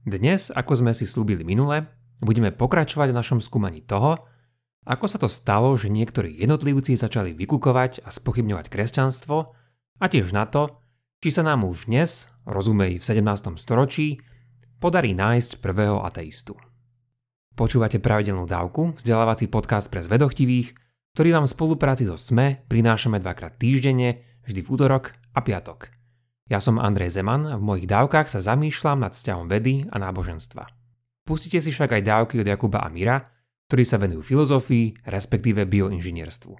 Dnes, ako sme si slúbili minule, budeme pokračovať v našom skúmaní toho, ako sa to stalo, že niektorí jednotlivci začali vykukovať a spochybňovať kresťanstvo a tiež na to, či sa nám už dnes, rozumej v 17. storočí, podarí nájsť prvého ateistu. Počúvate pravidelnú dávku, vzdelávací podcast pre zvedochtivých, ktorý vám v spolupráci so SME prinášame dvakrát týždenne, vždy v útorok a piatok. Ja som Andrej Zeman a v mojich dávkach sa zamýšľam nad vzťahom vedy a náboženstva. Pustite si však aj dávky od Jakuba a Mira, ktorí sa venujú filozofii, respektíve bioinžinierstvu.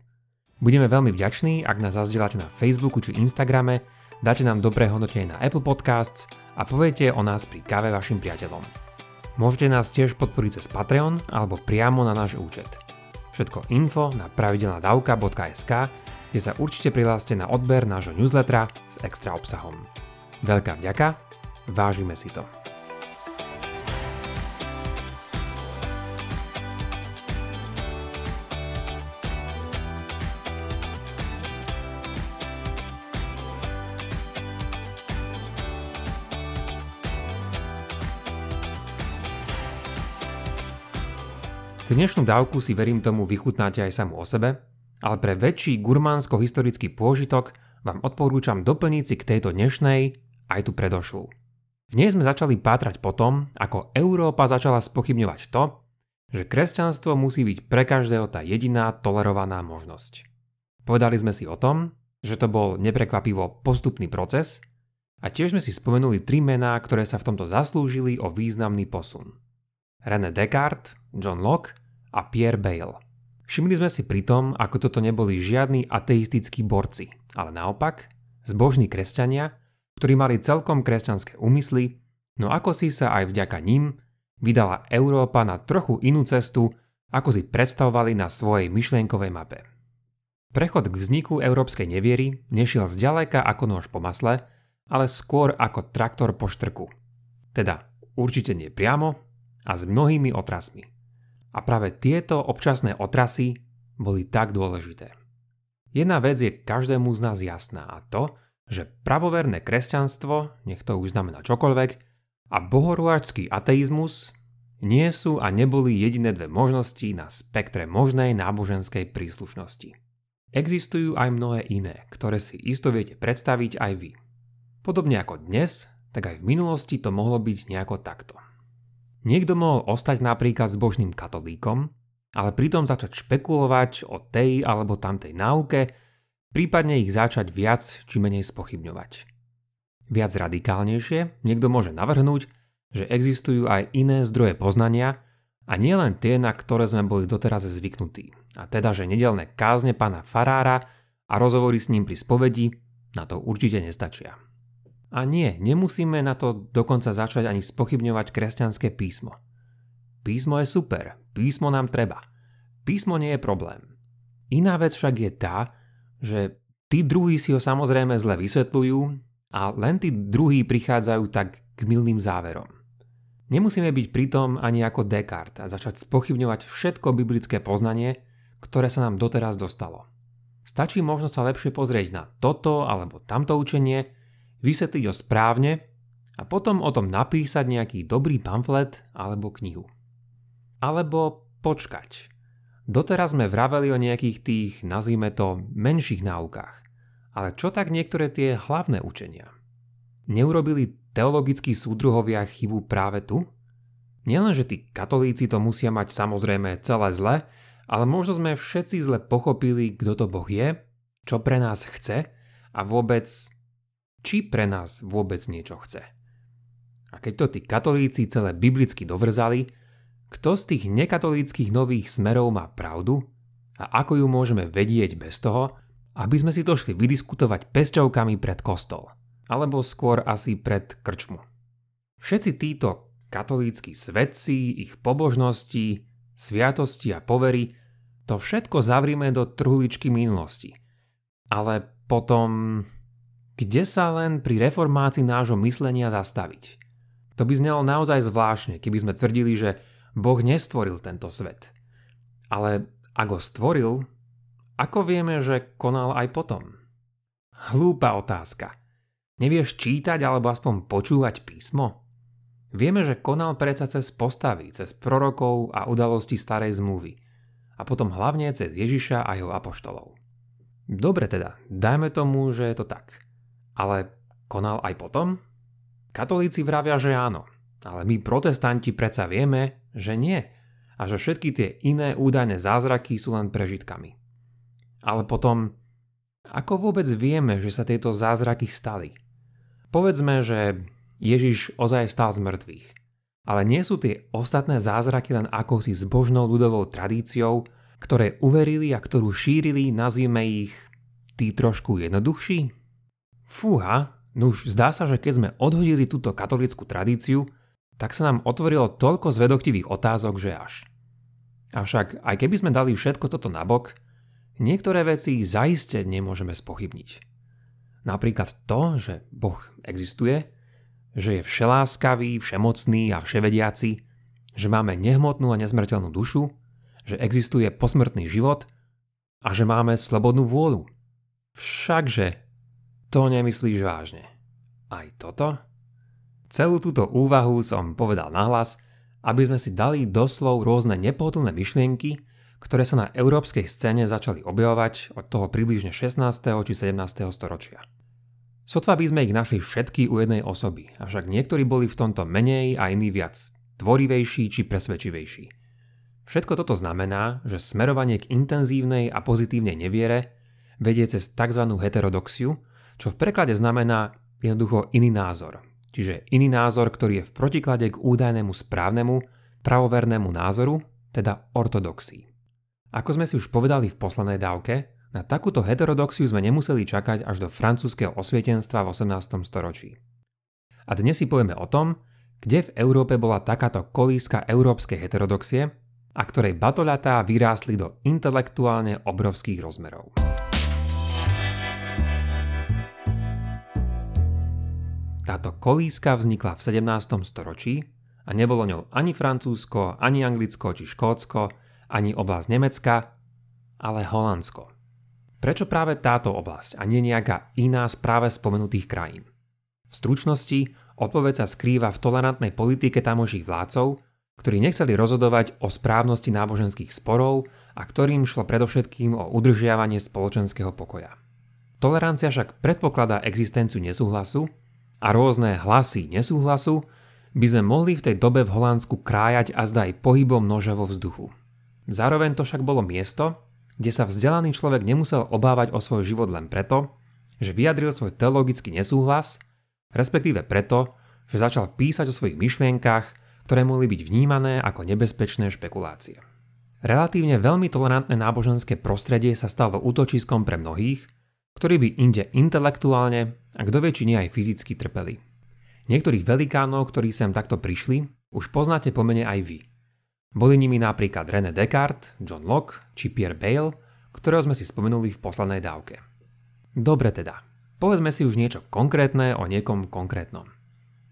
Budeme veľmi vďační, ak nás zazdielate na Facebooku či Instagrame, dáte nám dobré hodnotenie na Apple Podcasts a poviete o nás pri káve vašim priateľom. Môžete nás tiež podporiť cez Patreon alebo priamo na náš účet. Všetko info na pravidelnadavka.sk kde sa určite prihláste na odber nášho newslettera s extra obsahom. Veľká vďaka, vážime si to. Dnešnú dávku si verím tomu vychutnáte aj samú o sebe ale pre väčší gurmánsko-historický pôžitok vám odporúčam doplniť si k tejto dnešnej aj tu predošlú. V nej sme začali pátrať po tom, ako Európa začala spochybňovať to, že kresťanstvo musí byť pre každého tá jediná tolerovaná možnosť. Povedali sme si o tom, že to bol neprekvapivo postupný proces a tiež sme si spomenuli tri mená, ktoré sa v tomto zaslúžili o významný posun. René Descartes, John Locke a Pierre Bayle. Všimli sme si pritom, ako toto neboli žiadni ateistickí borci, ale naopak zbožní kresťania, ktorí mali celkom kresťanské úmysly, no ako si sa aj vďaka ním vydala Európa na trochu inú cestu, ako si predstavovali na svojej myšlienkovej mape. Prechod k vzniku európskej neviery nešiel zďaleka ako nôž po masle, ale skôr ako traktor po štrku. Teda určite nie priamo a s mnohými otrasmi. A práve tieto občasné otrasy boli tak dôležité. Jedna vec je každému z nás jasná a to, že pravoverné kresťanstvo, nech to už znamená čokoľvek, a bohorúačský ateizmus nie sú a neboli jediné dve možnosti na spektre možnej náboženskej príslušnosti. Existujú aj mnohé iné, ktoré si isto viete predstaviť aj vy. Podobne ako dnes, tak aj v minulosti to mohlo byť nejako takto. Niekto mohol ostať napríklad s božným katolíkom, ale pritom začať špekulovať o tej alebo tamtej náuke, prípadne ich začať viac či menej spochybňovať. Viac radikálnejšie niekto môže navrhnúť, že existujú aj iné zdroje poznania a nielen tie, na ktoré sme boli doteraz zvyknutí. A teda, že nedelné kázne pána Farára a rozhovory s ním pri spovedi na to určite nestačia. A nie, nemusíme na to dokonca začať ani spochybňovať kresťanské písmo. Písmo je super, písmo nám treba. Písmo nie je problém. Iná vec však je tá, že tí druhí si ho samozrejme zle vysvetľujú a len tí druhí prichádzajú tak k milným záverom. Nemusíme byť pritom ani ako Descartes a začať spochybňovať všetko biblické poznanie, ktoré sa nám doteraz dostalo. Stačí možno sa lepšie pozrieť na toto alebo tamto učenie vysvetliť ho správne a potom o tom napísať nejaký dobrý pamflet alebo knihu. Alebo počkať. Doteraz sme vraveli o nejakých tých, nazvime to, menších náukách. Ale čo tak niektoré tie hlavné učenia? Neurobili teologickí súdruhovia chybu práve tu? Nielen, že tí katolíci to musia mať samozrejme celé zle, ale možno sme všetci zle pochopili, kto to Boh je, čo pre nás chce a vôbec či pre nás vôbec niečo chce. A keď to tí katolíci celé biblicky dovrzali, kto z tých nekatolíckých nových smerov má pravdu a ako ju môžeme vedieť bez toho, aby sme si to šli vydiskutovať pesťovkami pred kostol, alebo skôr asi pred krčmu. Všetci títo katolíckí svedci, ich pobožnosti, sviatosti a povery, to všetko zavrime do truhličky minulosti. Ale potom kde sa len pri reformácii nášho myslenia zastaviť. To by znelo naozaj zvláštne, keby sme tvrdili, že Boh nestvoril tento svet. Ale ak ho stvoril, ako vieme, že konal aj potom? Hlúpa otázka. Nevieš čítať alebo aspoň počúvať písmo? Vieme, že konal predsa cez postavy, cez prorokov a udalosti starej zmluvy a potom hlavne cez Ježiša a jeho apoštolov. Dobre teda, dajme tomu, že je to tak. Ale konal aj potom? Katolíci vravia, že áno, ale my protestanti predsa vieme, že nie a že všetky tie iné údajné zázraky sú len prežitkami. Ale potom, ako vôbec vieme, že sa tieto zázraky stali? Povedzme, že Ježiš ozaj vstal z mŕtvych. Ale nie sú tie ostatné zázraky len akousi zbožnou ľudovou tradíciou, ktoré uverili a ktorú šírili, nazvime ich tí trošku jednoduchší? Fúha, no už zdá sa, že keď sme odhodili túto katolickú tradíciu, tak sa nám otvorilo toľko zvedoktivých otázok, že až. Avšak aj keby sme dali všetko toto nabok, niektoré veci zaiste nemôžeme spochybniť. Napríklad to, že Boh existuje, že je všeláskavý, všemocný a vševediaci, že máme nehmotnú a nezmrteľnú dušu, že existuje posmrtný život a že máme slobodnú vôľu. Všakže to nemyslíš vážne. Aj toto? Celú túto úvahu som povedal nahlas, aby sme si dali doslov rôzne nepohodlné myšlienky, ktoré sa na európskej scéne začali objavovať od toho približne 16. či 17. storočia. Sotva by sme ich našli všetky u jednej osoby, avšak niektorí boli v tomto menej a iní viac tvorivejší či presvedčivejší. Všetko toto znamená, že smerovanie k intenzívnej a pozitívnej neviere vedie cez tzv. heterodoxiu, čo v preklade znamená jednoducho iný názor. Čiže iný názor, ktorý je v protiklade k údajnému správnemu, pravovernému názoru, teda ortodoxii. Ako sme si už povedali v poslednej dávke, na takúto heterodoxiu sme nemuseli čakať až do francúzského osvietenstva v 18. storočí. A dnes si povieme o tom, kde v Európe bola takáto kolíska európskej heterodoxie a ktorej batoľatá vyrástli do intelektuálne obrovských rozmerov. Táto kolíska vznikla v 17. storočí a nebolo ňou ani Francúzsko, ani Anglicko či Škótsko, ani oblasť Nemecka, ale Holandsko. Prečo práve táto oblasť a nie nejaká iná z práve spomenutých krajín? V stručnosti odpoveď sa skrýva v tolerantnej politike tamojších vládcov, ktorí nechceli rozhodovať o správnosti náboženských sporov a ktorým šlo predovšetkým o udržiavanie spoločenského pokoja. Tolerancia však predpokladá existenciu nesúhlasu a rôzne hlasy nesúhlasu by sme mohli v tej dobe v Holandsku krájať a zdaj pohybom noža vo vzduchu. Zároveň to však bolo miesto, kde sa vzdelaný človek nemusel obávať o svoj život len preto, že vyjadril svoj teologický nesúhlas, respektíve preto, že začal písať o svojich myšlienkach, ktoré mohli byť vnímané ako nebezpečné špekulácie. Relatívne veľmi tolerantné náboženské prostredie sa stalo útočiskom pre mnohých, ktorí by inde intelektuálne a kto vie, či nie aj fyzicky trpeli. Niektorých velikánov, ktorí sem takto prišli, už poznáte pomene aj vy. Boli nimi napríklad René Descartes, John Locke či Pierre Bayle, ktorého sme si spomenuli v poslednej dávke. Dobre teda, povedzme si už niečo konkrétne o niekom konkrétnom.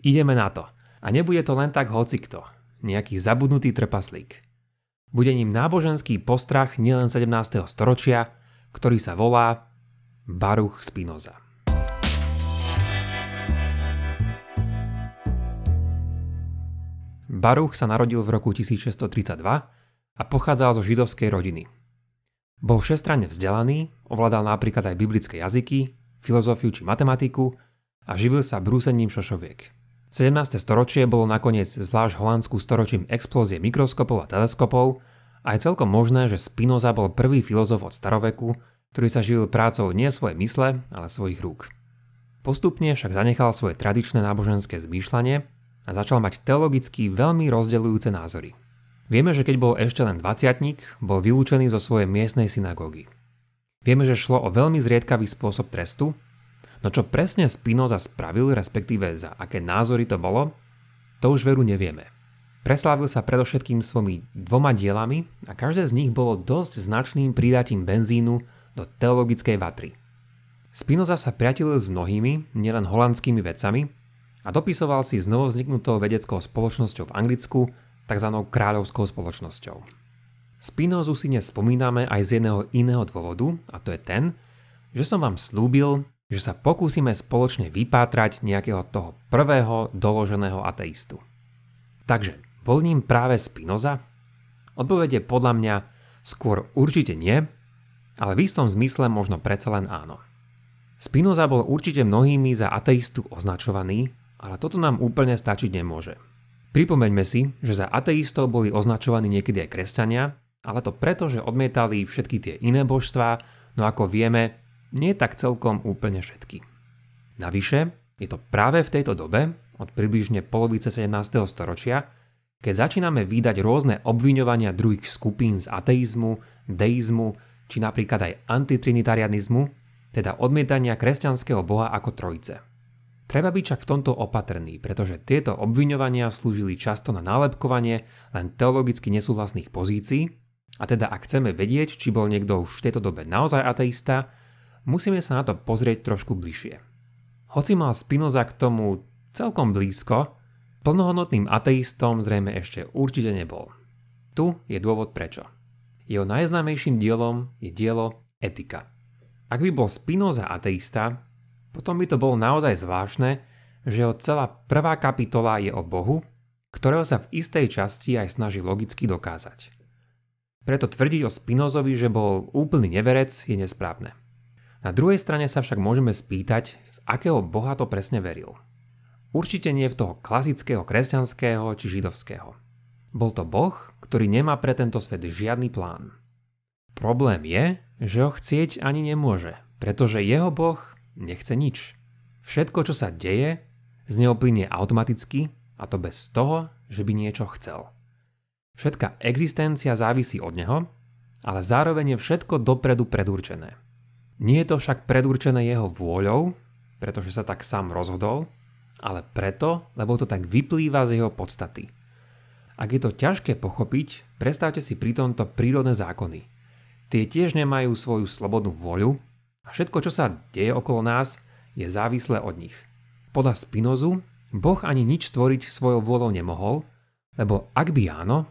Ideme na to. A nebude to len tak hocikto, nejaký zabudnutý trpaslík. Bude ním náboženský postrach nielen 17. storočia, ktorý sa volá Baruch Spinoza. Baruch sa narodil v roku 1632 a pochádzal zo židovskej rodiny. Bol všestranne vzdelaný, ovládal napríklad aj biblické jazyky, filozofiu či matematiku a živil sa brúsením šošoviek. 17. storočie bolo nakoniec zvlášť Holandsku storočím explózie mikroskopov a teleskopov a je celkom možné, že Spinoza bol prvý filozof od staroveku, ktorý sa živil prácou nie svojej mysle, ale svojich rúk. Postupne však zanechal svoje tradičné náboženské zmýšľanie a začal mať teologicky veľmi rozdeľujúce názory. Vieme, že keď bol ešte len 20 bol vylúčený zo svojej miestnej synagógy. Vieme, že šlo o veľmi zriedkavý spôsob trestu, no čo presne Spinoza spravil, respektíve za aké názory to bolo, to už veru nevieme. Preslávil sa predovšetkým svojimi dvoma dielami a každé z nich bolo dosť značným pridatím benzínu do teologickej vatry. Spinoza sa priateľil s mnohými, nielen holandskými vedcami, a dopisoval si s novovzniknutou vedeckou spoločnosťou v Anglicku, tzv. kráľovskou spoločnosťou. Spinozu si dnes spomíname aj z jedného iného dôvodu, a to je ten, že som vám slúbil, že sa pokúsime spoločne vypátrať nejakého toho prvého doloženého ateistu. Takže, bol ním práve Spinoza? Odpovede podľa mňa skôr určite nie, ale v istom zmysle možno predsa len áno. Spinoza bol určite mnohými za ateistu označovaný, ale toto nám úplne stačiť nemôže. Pripomeňme si, že za ateistov boli označovaní niekedy aj kresťania, ale to preto, že odmietali všetky tie iné božstvá, no ako vieme, nie tak celkom úplne všetky. Navyše, je to práve v tejto dobe, od približne polovice 17. storočia, keď začíname vydať rôzne obviňovania druhých skupín z ateizmu, deizmu, či napríklad aj antitrinitarianizmu, teda odmietania kresťanského boha ako trojice. Treba byť však v tomto opatrný, pretože tieto obviňovania slúžili často na nálepkovanie len teologicky nesúhlasných pozícií, a teda ak chceme vedieť, či bol niekto už v tejto dobe naozaj ateista, musíme sa na to pozrieť trošku bližšie. Hoci mal Spinoza k tomu celkom blízko, plnohodnotným ateistom zrejme ešte určite nebol. Tu je dôvod prečo. Jeho najznámejším dielom je dielo Etika. Ak by bol Spinoza ateista, potom by to bolo naozaj zvláštne, že jeho celá prvá kapitola je o Bohu, ktorého sa v istej časti aj snaží logicky dokázať. Preto tvrdiť o Spinozovi, že bol úplný neverec, je nesprávne. Na druhej strane sa však môžeme spýtať, v akého boha to presne veril. Určite nie v toho klasického kresťanského či židovského. Bol to boh, ktorý nemá pre tento svet žiadny plán. Problém je, že ho chcieť ani nemôže, pretože jeho boh nechce nič. Všetko, čo sa deje, z neho plinie automaticky a to bez toho, že by niečo chcel. Všetká existencia závisí od neho, ale zároveň je všetko dopredu predurčené. Nie je to však predurčené jeho vôľou, pretože sa tak sám rozhodol, ale preto, lebo to tak vyplýva z jeho podstaty. Ak je to ťažké pochopiť, predstavte si pri tomto prírodné zákony. Tie tiež nemajú svoju slobodnú vôľu a všetko, čo sa deje okolo nás, je závislé od nich. Podľa Spinozu, Boh ani nič stvoriť svojou vôľou nemohol, lebo ak by áno,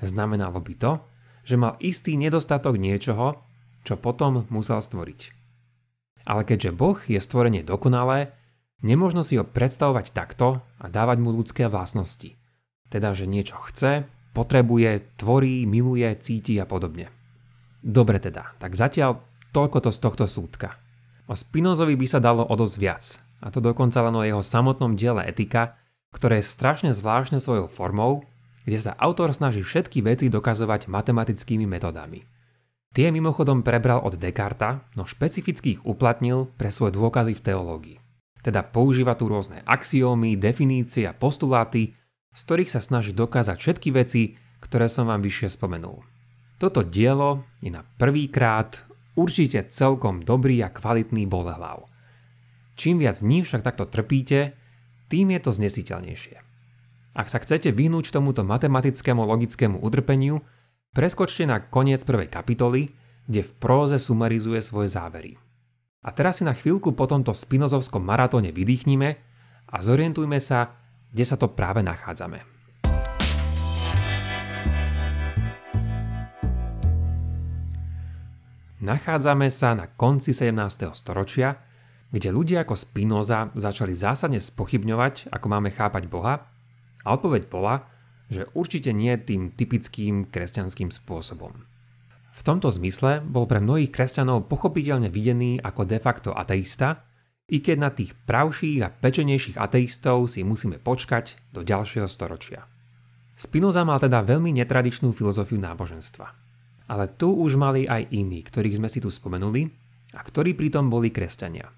Znamenalo by to, že mal istý nedostatok niečoho, čo potom musel stvoriť. Ale keďže Boh je stvorenie dokonalé, nemožno si ho predstavovať takto a dávať mu ľudské vlastnosti. Teda, že niečo chce, potrebuje, tvorí, miluje, cíti a podobne. Dobre teda, tak zatiaľ toľko to z tohto súdka. O Spinozovi by sa dalo o dosť viac, a to dokonca len o jeho samotnom diele etika, ktoré je strašne zvláštne svojou formou kde sa autor snaží všetky veci dokazovať matematickými metodami. Tie mimochodom prebral od Descarta, no špecificky ich uplatnil pre svoje dôkazy v teológii. Teda používa tu rôzne axiómy, definície a postuláty, z ktorých sa snaží dokázať všetky veci, ktoré som vám vyššie spomenul. Toto dielo je na prvýkrát určite celkom dobrý a kvalitný bolehlav. Čím viac dní však takto trpíte, tým je to znesiteľnejšie. Ak sa chcete vyhnúť tomuto matematickému logickému utrpeniu, preskočte na koniec prvej kapitoly, kde v próze sumarizuje svoje závery. A teraz si na chvíľku po tomto spinozovskom maratóne vydýchnime a zorientujme sa, kde sa to práve nachádzame. Nachádzame sa na konci 17. storočia, kde ľudia ako Spinoza začali zásadne spochybňovať, ako máme chápať Boha a odpoveď bola, že určite nie tým typickým kresťanským spôsobom. V tomto zmysle bol pre mnohých kresťanov pochopiteľne videný ako de facto ateista, i keď na tých pravších a pečenejších ateistov si musíme počkať do ďalšieho storočia. Spinoza mal teda veľmi netradičnú filozofiu náboženstva. Ale tu už mali aj iní, ktorých sme si tu spomenuli a ktorí pritom boli kresťania.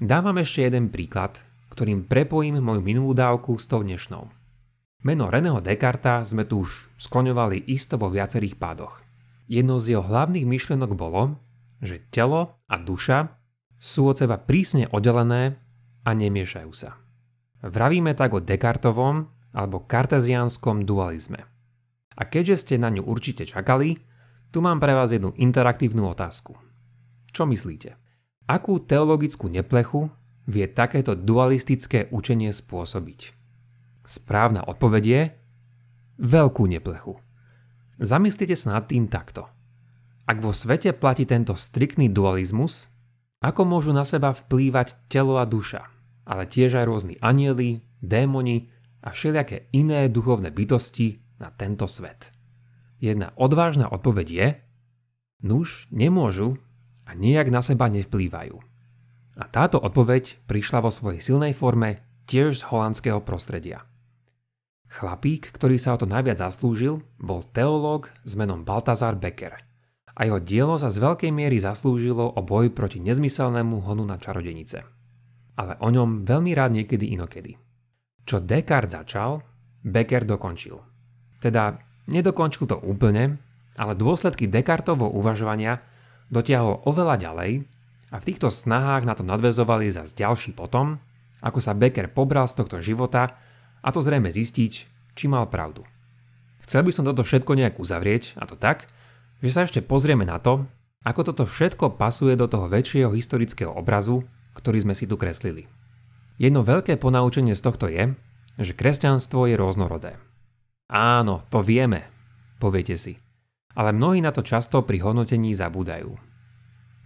Dávam ešte jeden príklad, ktorým prepojím moju minulú dávku s tou dnešnou. Meno Reného Descarta sme tu už skloňovali isto vo viacerých pádoch. Jednou z jeho hlavných myšlienok bolo, že telo a duša sú od seba prísne oddelené a nemiešajú sa. Vravíme tak o Descartovom alebo karteziánskom dualizme. A keďže ste na ňu určite čakali, tu mám pre vás jednu interaktívnu otázku. Čo myslíte? Akú teologickú neplechu vie takéto dualistické učenie spôsobiť? Správna odpoveď je veľkú neplechu. Zamyslite sa nad tým takto. Ak vo svete platí tento striktný dualizmus, ako môžu na seba vplývať telo a duša, ale tiež aj rôzni anieli, démoni a všelijaké iné duchovné bytosti na tento svet. Jedna odvážna odpoveď je, nuž nemôžu a nejak na seba nevplývajú. A táto odpoveď prišla vo svojej silnej forme tiež z holandského prostredia. Chlapík, ktorý sa o to najviac zaslúžil, bol teológ s menom Baltazar Becker. A jeho dielo sa z veľkej miery zaslúžilo o boj proti nezmyselnému honu na čarodenice. Ale o ňom veľmi rád niekedy inokedy. Čo Descartes začal, Becker dokončil. Teda nedokončil to úplne, ale dôsledky Descartovho uvažovania dotiahol oveľa ďalej a v týchto snahách na to nadvezovali zas ďalší potom, ako sa Becker pobral z tohto života a to zrejme zistiť, či mal pravdu. Chcel by som toto všetko nejak uzavrieť, a to tak, že sa ešte pozrieme na to, ako toto všetko pasuje do toho väčšieho historického obrazu, ktorý sme si tu kreslili. Jedno veľké ponaučenie z tohto je, že kresťanstvo je rôznorodé. Áno, to vieme, poviete si. Ale mnohí na to často pri hodnotení zabúdajú.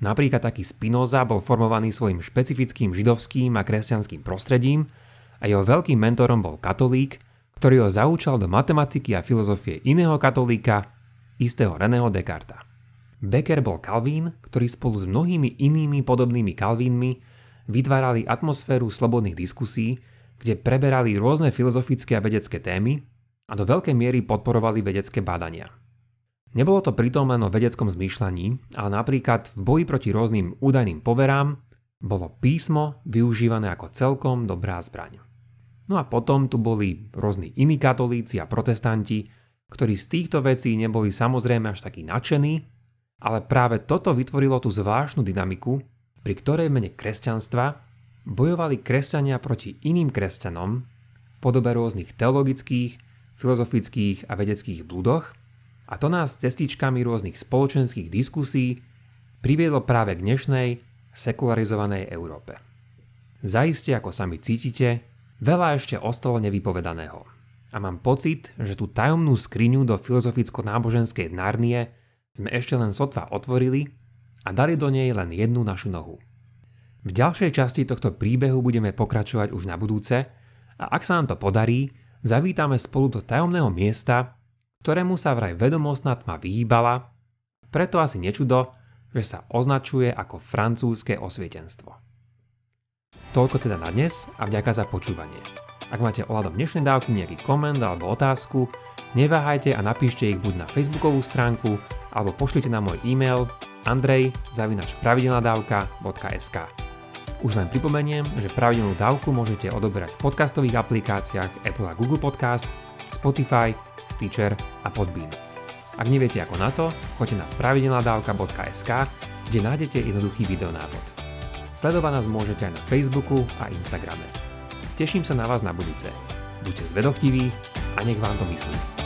Napríklad taký Spinoza bol formovaný svojim špecifickým židovským a kresťanským prostredím a jeho veľkým mentorom bol katolík, ktorý ho zaučal do matematiky a filozofie iného katolíka, istého Reného Descarta. Becker bol Kalvín, ktorý spolu s mnohými inými podobnými Kalvínmi vytvárali atmosféru slobodných diskusí, kde preberali rôzne filozofické a vedecké témy a do veľkej miery podporovali vedecké bádania. Nebolo to pritom len o vedeckom zmýšľaní, ale napríklad v boji proti rôznym údajným poverám bolo písmo využívané ako celkom dobrá zbraň. No a potom tu boli rôzni iní katolíci a protestanti, ktorí z týchto vecí neboli samozrejme až takí nadšení, ale práve toto vytvorilo tú zvláštnu dynamiku, pri ktorej mene kresťanstva bojovali kresťania proti iným kresťanom v podobe rôznych teologických, filozofických a vedeckých blúdoch – a to nás cestičkami rôznych spoločenských diskusí priviedlo práve k dnešnej sekularizovanej Európe. Zaiste, ako sami cítite, veľa ešte ostalo nevypovedaného. A mám pocit, že tú tajomnú skriňu do filozoficko-náboženskej Narnie sme ešte len sotva otvorili a dali do nej len jednu našu nohu. V ďalšej časti tohto príbehu budeme pokračovať už na budúce a ak sa nám to podarí, zavítame spolu do tajomného miesta, ktorému sa vraj vedomostná tma vyhýbala, preto asi nečudo, že sa označuje ako francúzske osvietenstvo. Toľko teda na dnes a vďaka za počúvanie. Ak máte ohľadom dnešnej dávky nejaký koment alebo otázku, neváhajte a napíšte ich buď na facebookovú stránku alebo pošlite na môj e-mail andrej.pravidelnadavka.sk Už len pripomeniem, že pravidelnú dávku môžete odoberať v podcastových aplikáciách Apple a Google Podcast, Spotify, Stitcher a Podbean. Ak neviete ako na to, choďte na pravidelnadavka.sk, kde nájdete jednoduchý videonávod. Sledovať nás môžete aj na Facebooku a Instagrame. Teším sa na vás na budúce. Buďte zvedochtiví a nech vám to myslí.